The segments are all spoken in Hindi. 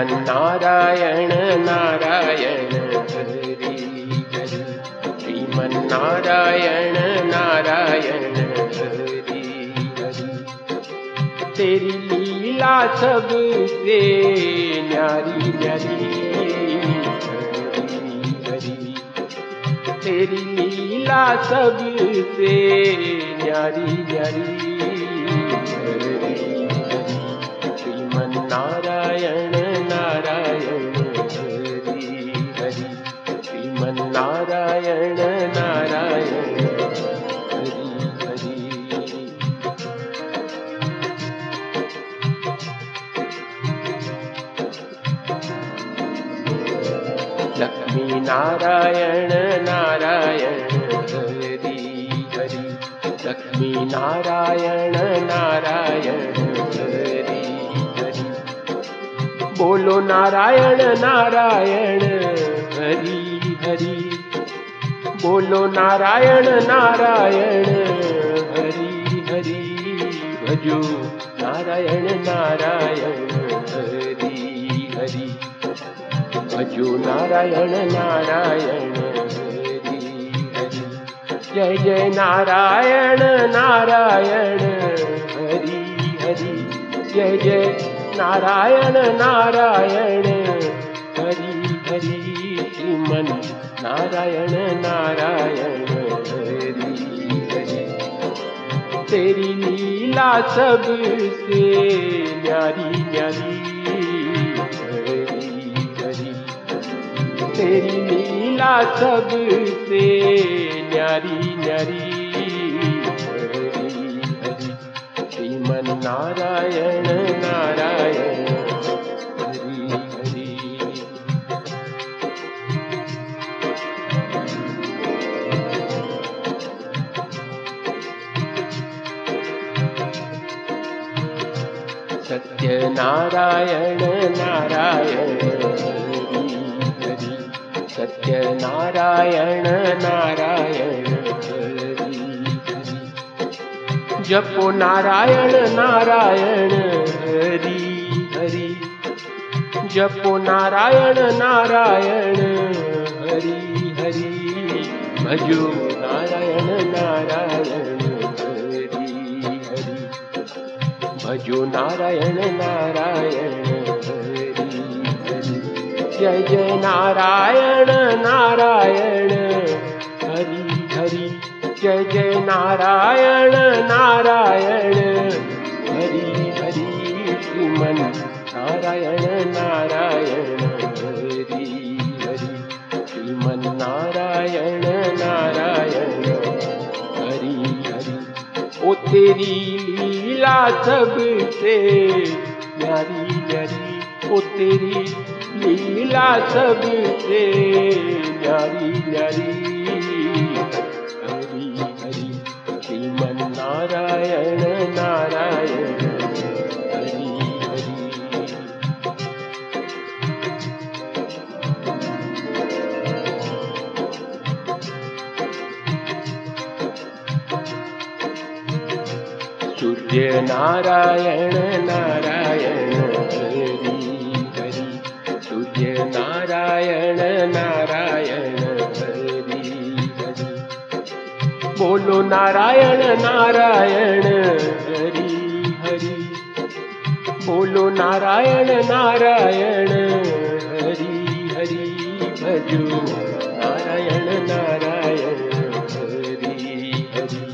श्रीमन नारायण नारायण हरि हरि श्रीमन नारायण नारायण हरि हरि तेरी लीला सबसे न्यारी न्यारी हरि हरि तेरी लीला सबसे न्यारी न्यारी हरि हरि श्रीमन नारायण नारायण नारायण, हरि हरि। लक्ष्मी नारायण नारायण, हरि हरि। बोलो नारायण नारायण, हरि हरि। बोलो नारायण नारायण, हरि हरि। भजो नारायण नारायण, हरि हरि। भजो नारायण नारायण जय जय नारायण नारायण हरि हरि। जय जय नारायण नारायण हरि हरि। श्रीमन नारायण नारायण तेरी लीला सबसे न्यारी न्यारी। तेरी लीला सबसे न्यारी न्यारी श्रीमन नारायण नारायण सत्य नारायण नारायण। नारायण नारायण जपो नारायण नारायण हरि हरि। जपो नारायण नारायण हरि हरि। भजो नारायण नारायण हरि हरि। भजो नारायण नारायण जय जय नारायण नारायण। हरि हरि। जय जय नारायण नारायण। हरि हरि, श्रीमन। नारायण नारायण। हरि हरि। श्रीमन, नारायण नारायण। हरि हरि। ओ तेरी लीला सबसे न्यारी न्यारी ओ तेरी लीला सबसे न्यारी न्यारी हरि हरि श्रीमन नारायण नारायण। सूर्य नारायण नारायण नारायण नारायण, हरि हरि। बोलो, नारायण नारायण, हरि हरि। भजो, नारायण नारायण, हरि हरि।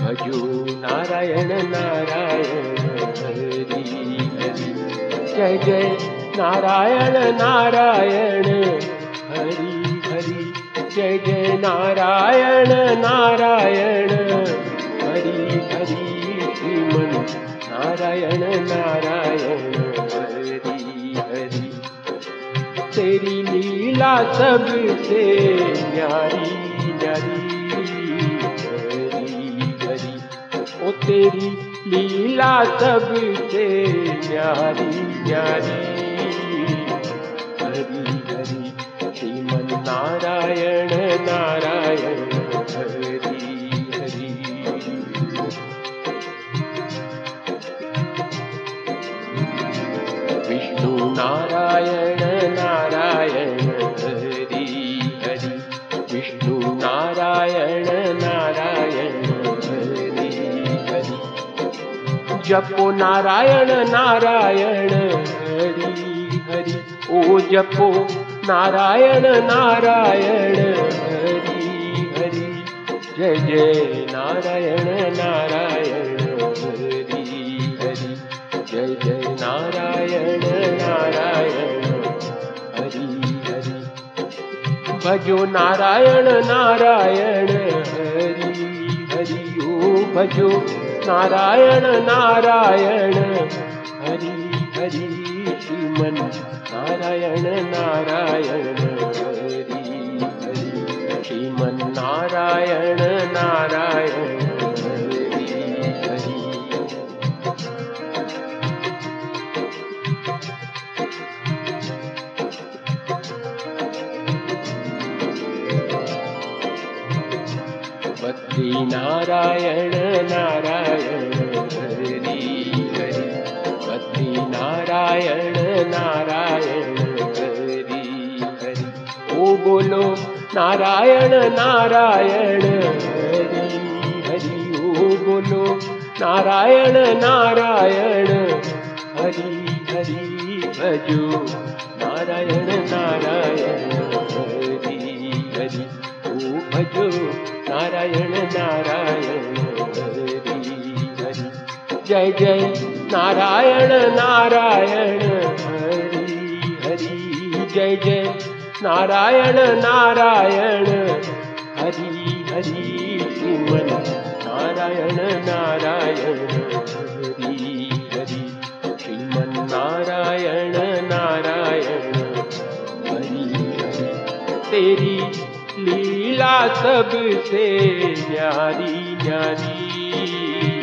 भजो, नारायण नारायण, हरि हरि। जय जय, नारायण नारायण, हरि जय जय नारायण नारायण। हरि हरि श्रीमन नारायण नारायण। हरि हरि। तेरी लीला सबसे न्यारी न्यारी हरि हरि। ओ तेरी लीला सबसे न्यारी न्यारी നാരായണ നാരായണ ഹരി ഹരി. വിഷ്ണു നാരായണ നാരായണ ഹരി ഹരി. വിഷ്ണു നാരായണ നാരായണ ഹരി ഹരി. ജപ്പോ നാരായണ നാരായണ ഹരി ഹരി. ഓ ജപ്പോ नारायण नारायण, हरि हरि। जय जय, नारायण नारायण, हरि हरि। जय जय, नारायण नारायण, हरि हरि। भजो नारायण नारायण, हरि हरि। ओ, भजो नारायण नारायण, हरि हरि। श्रीमन नारायण नारायण हरि हरि श्रीमन नारायण नारायण हरि हरि बद्री नारायण नारायण हरि हरि बद्री नारायण नारायण बोलो नारायण नारायण हरि हरि ओ बोलो नारायण नारायण हरि हरि भजो नारायण नारायण हरि हरि ओ भजो नारायण नारायण हरि हरि जय जय नारायण नारायण हरि हरि जय जय नारायण नारायण। हरि हरि श्रीमन नारायण नारायण। हरि हरि श्रीमन नारायण नारायण। हरि हरि, तेरी लीला सबसे न्यारी न्यारी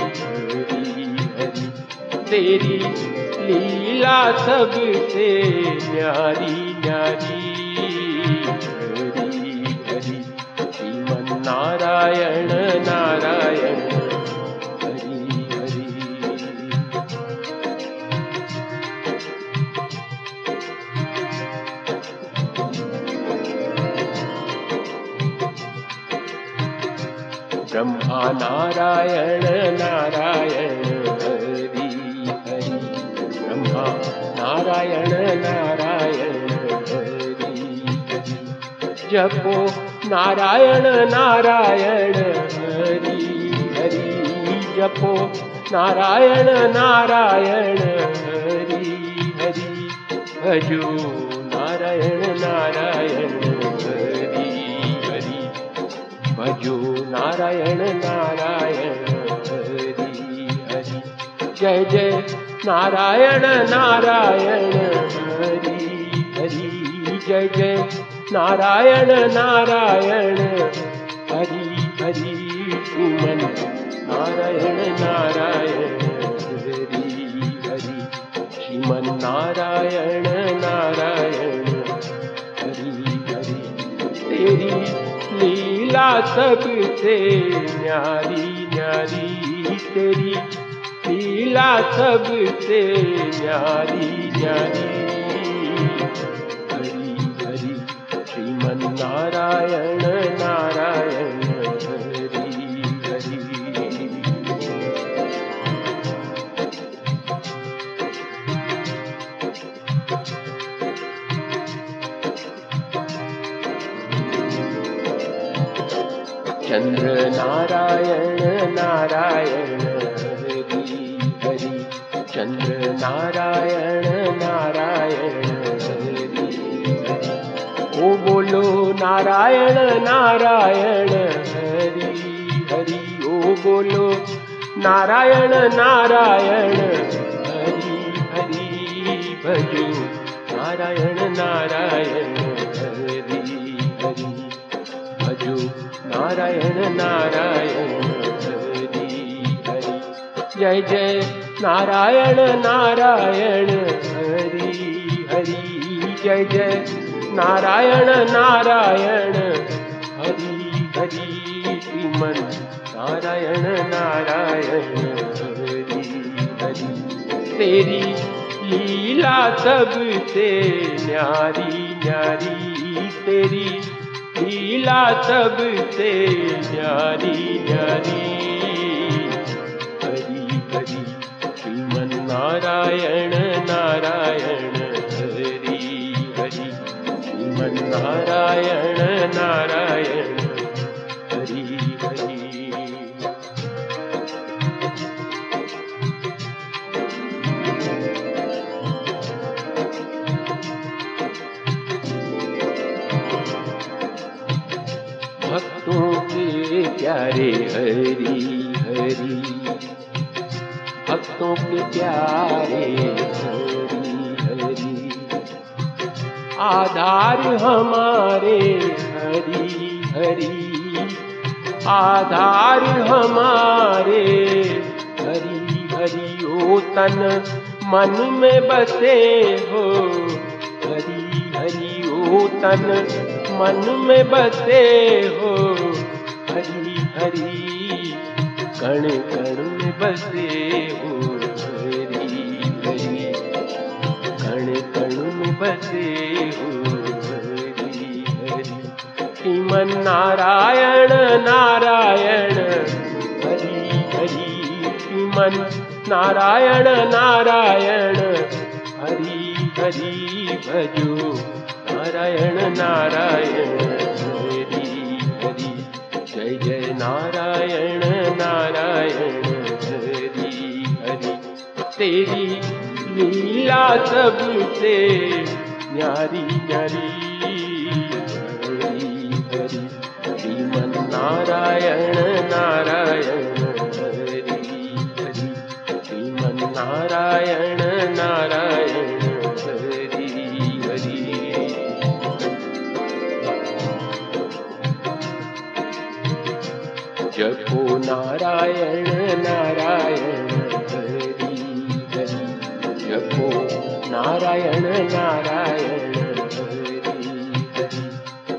हरि हरि, तेरी लीला सबसे न्यारी न्यारी नारायण नारायण। ब्रह्मा नारायण नारायण। हरि हरि। ब्रह्मा नारायण नारायण। हरि। जपो नारायण नारायण हरि हरि जपो नारायण नारायण हरि हरि भजो नारायण नारायण हरि हरि भजो नारायण नारायण हरि हरि जय जय नारायण नारायण हरि हरि जय जय नारायण नारायण। हरि हरि सुमन नारायण नारायण। हरि हरि श्रीमन नारायण नारायण। हरि हरि तेरी लीला सबसे न्यारी न्यारी तेरी लीला सबसे न्यारी न्यारी। श्रीमन नारायण नारायण हरि। चंद्र नारायण नारायण हरि हरि। चंद्र नारायण नारायण बोलो, नारायण नारायण, हरि हरि, ओ बोलो। नारायण नारायण, हरि हरि, भजो। नारायण नारायण, हरि हरि, भजो। नारायण नारायण, हरि हरि, जय जय। नारायण नारायण, हरि हरि, जय जय। नारायण नारायण। हरि हरि श्रीमन नारायण नारायण। हरि हरि तेरी लीला सबसे न्यारी न्यारी। तेरी लीला सबसे न्यारी न्यारी। हरि हरि नारायण नारायण। नारायण नारायण हरि हरि। भक्तों के प्यारे हरि हरि। भक्तों के प्यारे हरि। आधार हमारे हरि हरि, आधार हमारे हरि हरि, ओ तन मन में बसे हो। हरि हरि, ओ तन मन में बसे हो। हरि हरि, कण कण में बसे हो। बसे श्रीमन नारायण नारायण। हरि हरि। श्रीमन नारायण नारायण। हरि हरि भजो। नारायण नारायण। हरि हरि। जय जय नारायण नारायण। हरि हरि। तेरी लीला सबसे न्यारी न्यारी हरि श्रीमन नारायण नारायण हरि हरि श्रीमन नारायण नारायण हरि हरि जपो नारायण नारायण। जपो नारायण नारायण हरि हरि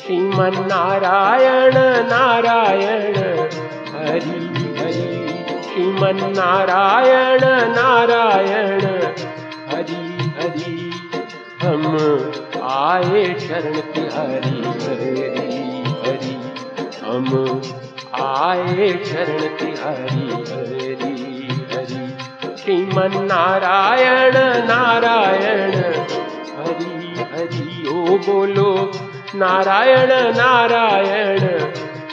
श्रीमन नारायण नारायण हरि हरि श्रीमन नारायण नारायण हरि हरि हम आए शरण तिहारी हरि हरि हम आए शरण तिहारी हरि हरि श्रीमन नारायण नारायण। हरि हरि, ओ बोलो। नारायण नारायण।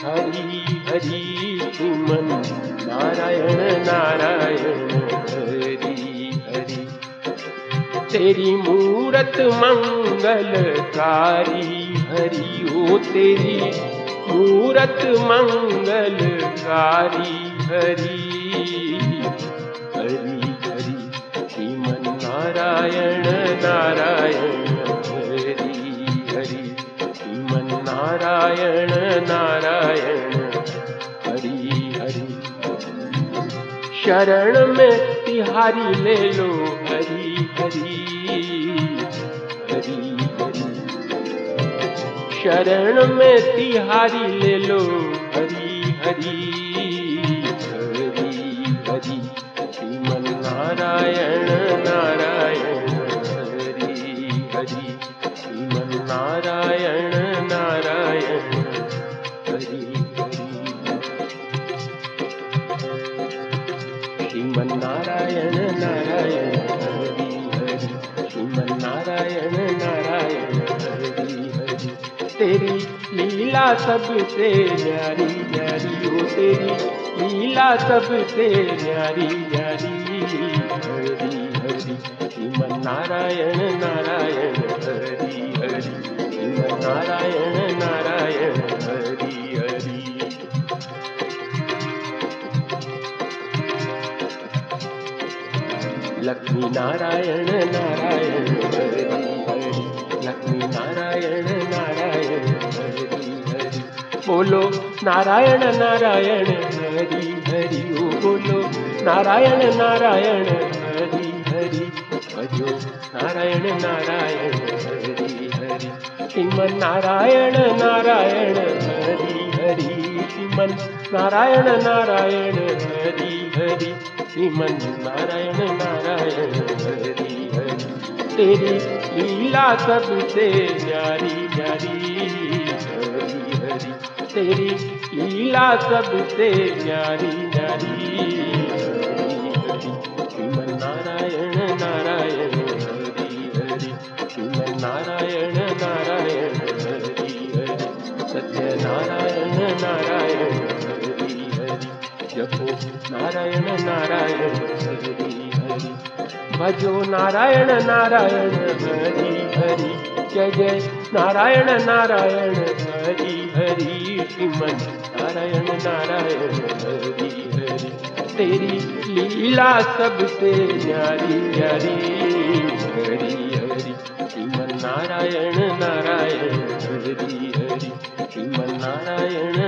हरि हरि श्रीमन नारायण नारायण। हरि हरि। तेरी मूरत मंगलकारी हरि, ओ तेरी मूरत मंगलकारी हरि हरि हरि श्रीमन नारायण नारायण हरि हरि श्रीमन नारायण नारायण हरि हरि शरण में तिहारी ले लो हरि हरि हरि हरि शरण में तिहारी ले लो हरि हरि हरि हरि नारायण नारायण हरि हरि। श्रीमन नारायण नारायण हरि हरि। श्रीमन नारायण नारायण हरि हरि। श्रीमन नारायण नारायण हरि हरि। तेरी लीला सबसे न्यारी ओ तेरी लीला सबसे न्यारी न्यारी हरि हरि। श्रीमन नारायण नारायण हरि हरि। श्रीमन नारायण नारायण हरि हरि। लक्ष्मी नारायण नारायण हरि हरि। लक्ष्मी नारायण नारायण हरि हरि। बोलो नारायण नारायण हरी हरी ओ बोलो नारायण नारायण हरी हरी भजो नारायण नारायण हरी हरि श्रीमन नारायण नारायण हरी हरी श्रीमन नारायण नारायण हरी हरी श्रीमन नारायण नारायण हरी हरी तेरी लीला सबसे प्यारी प्यारी हरी हरी तेरी लीला सबसे प्यारी नारी। श्रीमन नारायण नारायण हरी हरी। श्रीमन नारायण नारायण हरी हरी सत्य नारायण नारायण हरी हरी। जपो नारायण नारायण हरी हरी भजो नारायण नारायण हरी हरी। जय जय, नारायण नारायण हरी हरी। श्रीमन नारायण नारायण हरि हरि तेरी लीला सबसे न्यारी न्यारी हरि हरि, श्रीमन नारायण नारायण हरि हरि, श्रीमन नारायण